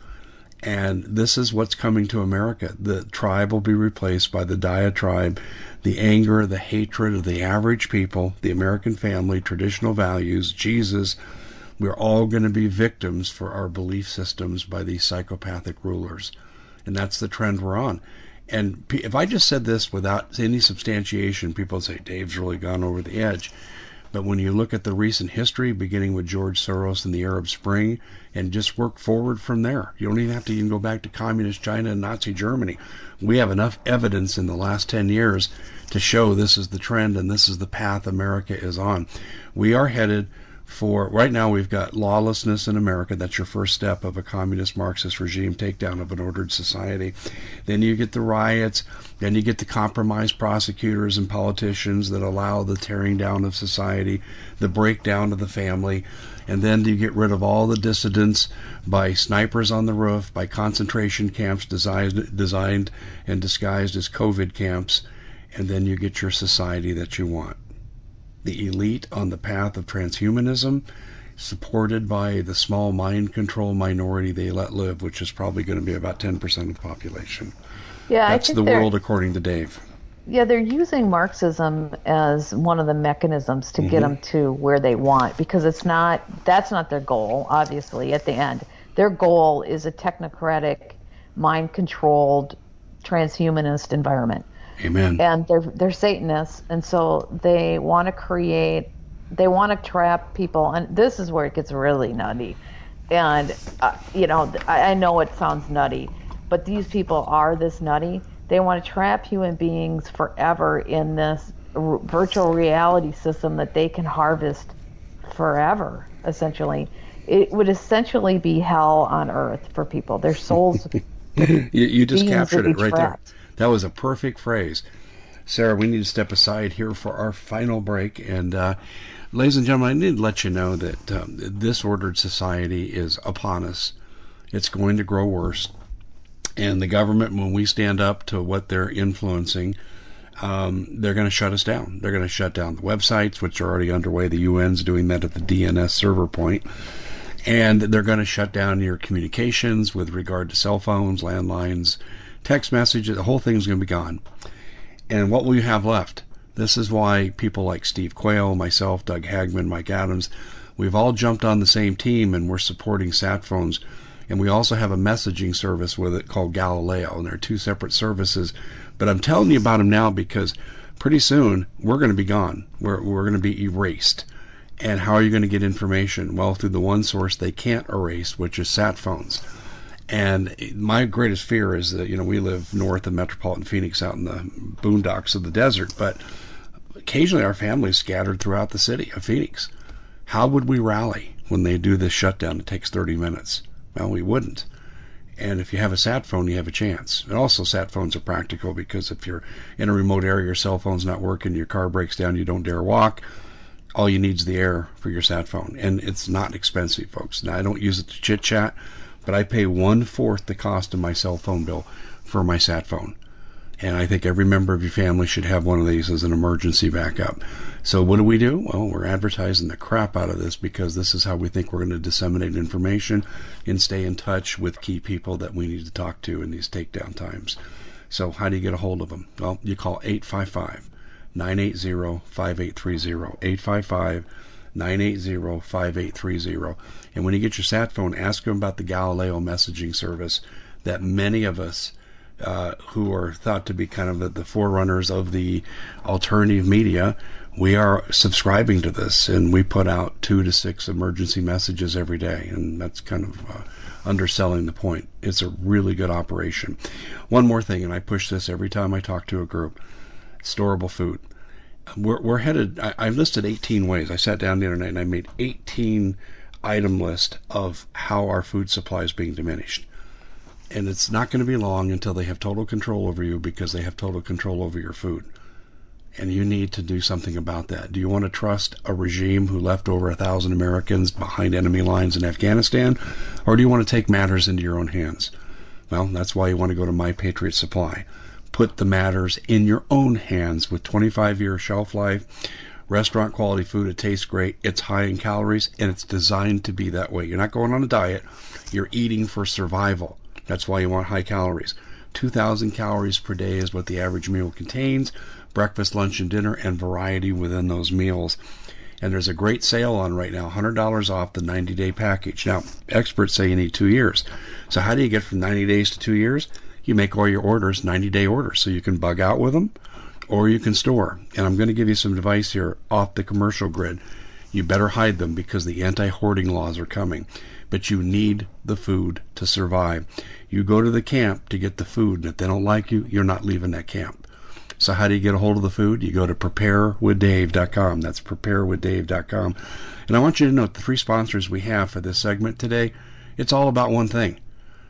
And this is what's coming to America. The tribe will be replaced by the diatribe, the anger, the hatred of the average people, the American family, traditional values, Jesus. We're all going to be victims for our belief systems by these psychopathic rulers. And that's the trend we're on. And if I just said this without any substantiation, people say Dave's really gone over the edge. But when you look at the recent history, beginning with George Soros and the Arab Spring, and just work forward from there, you don't even have to even go back to communist China and Nazi Germany. We have enough evidence in the last 10 years to show this is the trend and this is the path America is on. We are headed for right now we've got lawlessness in America. That's your first step of a communist Marxist regime takedown of an ordered society. Then you get the riots. Then you get the compromised prosecutors and politicians that allow the tearing down of society, the breakdown of the family. And then you get rid of all the dissidents by snipers on the roof, by concentration camps designed, designed and disguised as COVID camps. And then you get your society that you want the elite on the path of transhumanism, supported by the small mind control minority they let live, which is probably going to be about 10% of the population. Yeah, that's the world according to Dave. Yeah, they're using Marxism as one of the mechanisms to mm-hmm. get them to where they want because it's not that's not their goal obviously at the end. Their goal is a technocratic mind controlled transhumanist environment. Amen. And they're they're Satanists and so they want to create they want to trap people and this is where it gets really nutty. And uh, you know, I, I know it sounds nutty, but these people are this nutty they want to trap human beings forever in this r- virtual reality system that they can harvest forever, essentially. It would essentially be hell on earth for people. Their souls. (laughs) you, you just captured it right trapped. there. That was a perfect phrase. Sarah, we need to step aside here for our final break. And, uh, ladies and gentlemen, I need to let you know that um, this ordered society is upon us. It's going to grow worse and the government, when we stand up to what they're influencing, um, they're going to shut us down. They're going to shut down the websites, which are already underway. The UN's doing that at the DNS server point. And they're going to shut down your communications with regard to cell phones, landlines, text messages. The whole thing's going to be gone. And what will you have left? This is why people like Steve Quayle, myself, Doug Hagmann, Mike Adams, we've all jumped on the same team and we're supporting sat phones and we also have a messaging service with it called Galileo, and they're two separate services. But I'm telling you about them now because pretty soon we're going to be gone. We're, we're going to be erased. And how are you going to get information? Well, through the one source they can't erase, which is sat phones. And my greatest fear is that, you know, we live north of metropolitan Phoenix out in the boondocks of the desert, but occasionally our families scattered throughout the city of Phoenix. How would we rally when they do this shutdown? It takes 30 minutes. Well, we wouldn't. And if you have a sat phone, you have a chance. And also, sat phones are practical because if you're in a remote area, your cell phone's not working, your car breaks down, you don't dare walk. All you need is the air for your sat phone, and it's not expensive, folks. Now, I don't use it to chit chat, but I pay one fourth the cost of my cell phone bill for my sat phone. And I think every member of your family should have one of these as an emergency backup. So what do we do? Well, we're advertising the crap out of this because this is how we think we're going to disseminate information and stay in touch with key people that we need to talk to in these takedown times. So how do you get a hold of them? Well, you call 855 980 5830. 855 980 5830. And when you get your sat phone, ask them about the Galileo messaging service that many of us uh, who are thought to be kind of the, the forerunners of the alternative media, we are subscribing to this and we put out two to six emergency messages every day. And that's kind of uh, underselling the point. It's a really good operation. One more thing, and I push this every time I talk to a group storable food. We're, we're headed, I, I listed 18 ways. I sat down the other night and I made 18 item list of how our food supply is being diminished and it's not going to be long until they have total control over you because they have total control over your food. And you need to do something about that. Do you want to trust a regime who left over a thousand Americans behind enemy lines in Afghanistan? Or do you want to take matters into your own hands? Well, that's why you want to go to My Patriot Supply. Put the matters in your own hands with 25 year shelf life, restaurant quality food. It tastes great. It's high in calories and it's designed to be that way. You're not going on a diet. You're eating for survival. That's why you want high calories. 2,000 calories per day is what the average meal contains breakfast, lunch, and dinner, and variety within those meals. And there's a great sale on right now $100 off the 90 day package. Now, experts say you need two years. So, how do you get from 90 days to two years? You make all your orders 90 day orders so you can bug out with them or you can store. And I'm going to give you some advice here off the commercial grid. You better hide them because the anti hoarding laws are coming but you need the food to survive. You go to the camp to get the food, and if they don't like you, you're not leaving that camp. So how do you get a hold of the food? You go to preparewithdave.com. That's preparewithdave.com. And I want you to note the three sponsors we have for this segment today, it's all about one thing.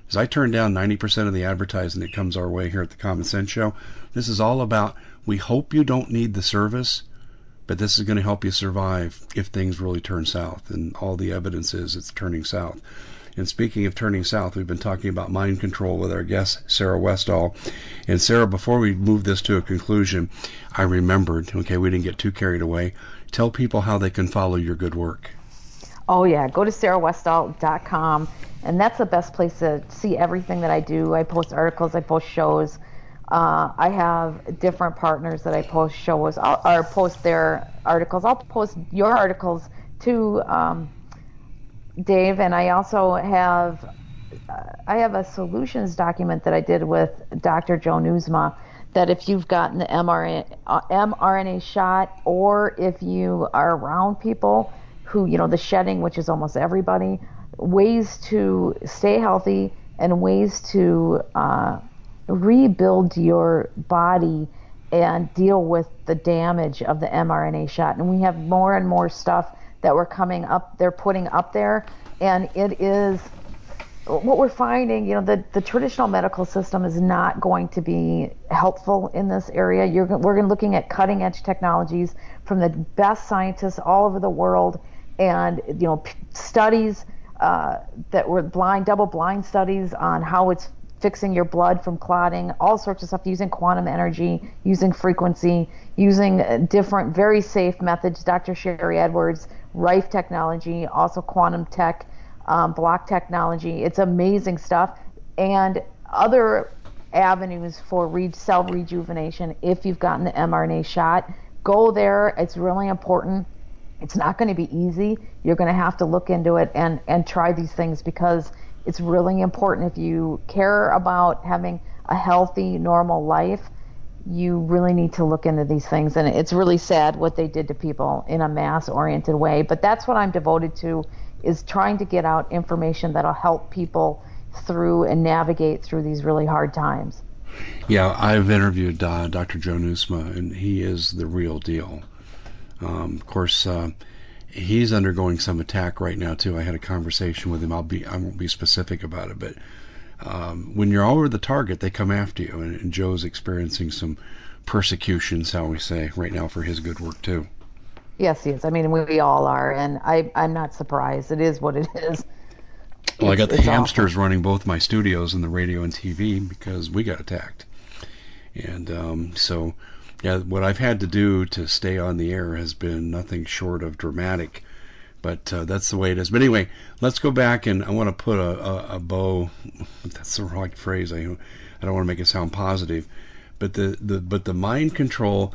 As I turn down 90% of the advertising that comes our way here at the Common Sense Show, this is all about we hope you don't need the service, but this is going to help you survive if things really turn south. And all the evidence is it's turning south. And speaking of turning south, we've been talking about mind control with our guest, Sarah Westall. And Sarah, before we move this to a conclusion, I remembered, okay, we didn't get too carried away. Tell people how they can follow your good work. Oh, yeah. Go to sarahwestall.com. And that's the best place to see everything that I do. I post articles, I post shows Uh, I have different partners that I post shows or post their articles. I'll post your articles too, um, Dave, and I also have I have a solutions document that I did with Dr. Joe Nieusma that if you've gotten the mRNA, uh, mRNA shot or if you are around people who, you know, the shedding, which is almost everybody, ways to stay healthy and ways to uh, rebuild your body and deal with the damage of the mRNA shot. And we have more and more stuff that we're coming up, they're putting up there. And it is what we're finding, you know, the, the traditional medical system is not going to be helpful in this area. You're, we're looking at cutting edge technologies from the best scientists all over the world, and you know, studies uh, that were blind, double blind studies on how it's fixing your blood from clotting, all sorts of stuff using quantum energy, using frequency, using different, very safe methods. Dr. Sharry Edwards, Rife Technology, also quantum tech um, block technology. It's amazing stuff. And other avenues for re- cell rejuvenation if you've gotten the mRNA shot. Go there. It's really important. It's not going to be easy. You're going to have to look into it and, and try these things because it's really important if you care about having a healthy, normal life. You really need to look into these things. And it's really sad what they did to people in a mass oriented way. But that's what I'm devoted to is trying to get out information that'll help people through and navigate through these really hard times. Yeah, I've interviewed uh, Dr. Joe Nieusma, and he is the real deal. Um, of course, uh, he's undergoing some attack right now too. I had a conversation with him. I'll be I won't be specific about it, but um, when you're over the target, they come after you, and, and Joe's experiencing some persecution, shall we say, right now for his good work too. Yes, yes. I mean, we all are, and I, I'm not surprised. It is what it is. Well, I got the hamsters awful. running both my studios and the radio and TV because we got attacked. And um, so, yeah, what I've had to do to stay on the air has been nothing short of dramatic. But uh, that's the way it is. But anyway, let's go back and I want to put a, a, a bow. (laughs) That's the wrong phrase. I, I don't want to make it sound positive. But the, the but the mind control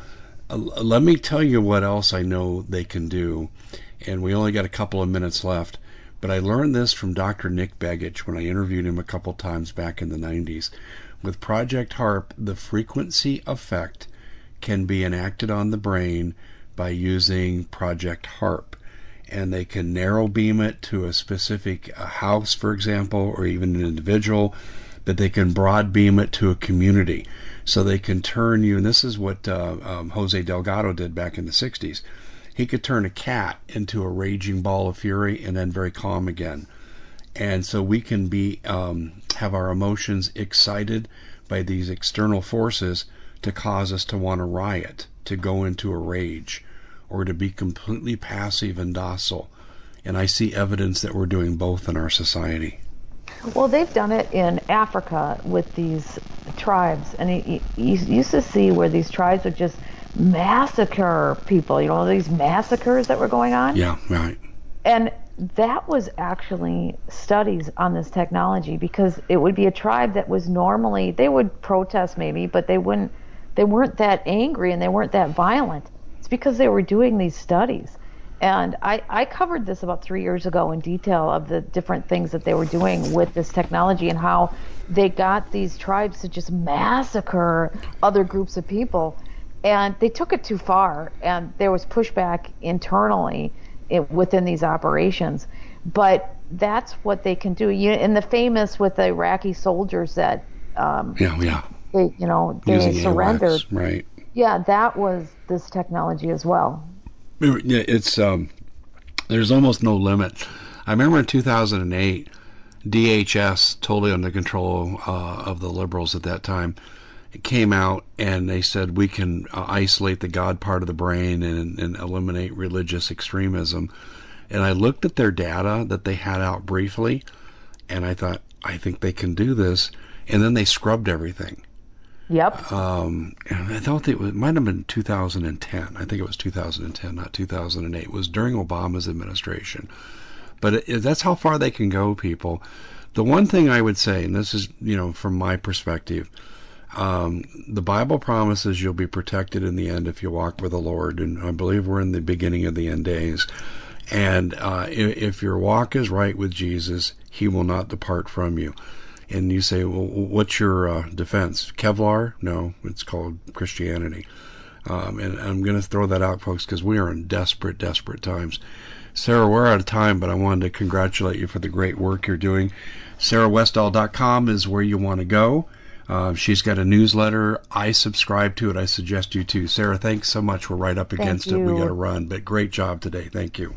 uh, let me tell you what else I know they can do. And we only got a couple of minutes left. But I learned this from Dr. Nick Begich when I interviewed him a couple times back in the 90s. With Project HAARP, the frequency effect can be enacted on the brain by using Project HAARP. And they can narrow beam it to a specific house, for example, or even an individual, but they can broad beam it to a community so they can turn you. And this is what uh, um, Jose Delgado did back in the 60s. He could turn a cat into a raging ball of fury and then very calm again. And so we can be um, have our emotions excited by these external forces to cause us to want to riot, to go into a rage, or to be completely passive and docile. And I see evidence that we're doing both in our society. Well, they've done it in Africa with these tribes, and you, you used to see where these tribes would just massacre people. You know, these massacres that were going on. Yeah, right. And that was actually studies on this technology because it would be a tribe that was normally they would protest maybe, but they wouldn't. They weren't that angry and they weren't that violent. It's because they were doing these studies. And I, I covered this about three years ago in detail of the different things that they were doing with this technology and how they got these tribes to just massacre other groups of people. And they took it too far, and there was pushback internally within these operations. But that's what they can do. You, and the famous with the Iraqi soldiers that, um, yeah, yeah, they, you know, they Using surrendered. Right. Yeah, that was this technology as well. It's um, there's almost no limit. I remember in 2008, DHS, totally under control uh, of the liberals at that time, came out and they said we can uh, isolate the God part of the brain and, and eliminate religious extremism. And I looked at their data that they had out briefly, and I thought, I think they can do this. And then they scrubbed everything. Yep. Um, I thought it, was, might have been 2010. I think it was 2010, not 2008. It was during Obama's administration. But it, that's how far they can go, people. The one thing I would say, and this is, you know, from my perspective, Um, the Bible promises you'll be protected in the end if you walk with the Lord, and I believe we're in the beginning of the end days. And uh, if your walk is right with Jesus, He will not depart from you. And you say, well, what's your uh, defense? Kevlar? No, it's called Christianity. Um, and I'm going to throw that out, folks, because we are in desperate, desperate times. Sarah, we're out of time, but I wanted to congratulate you for the great work you're doing. SarahWestall.com is where you want to go. Uh, she's got a newsletter. I subscribe to it. I suggest you too. Sarah, thanks so much. We're right up against it. We got to run, but great job today. Thank you.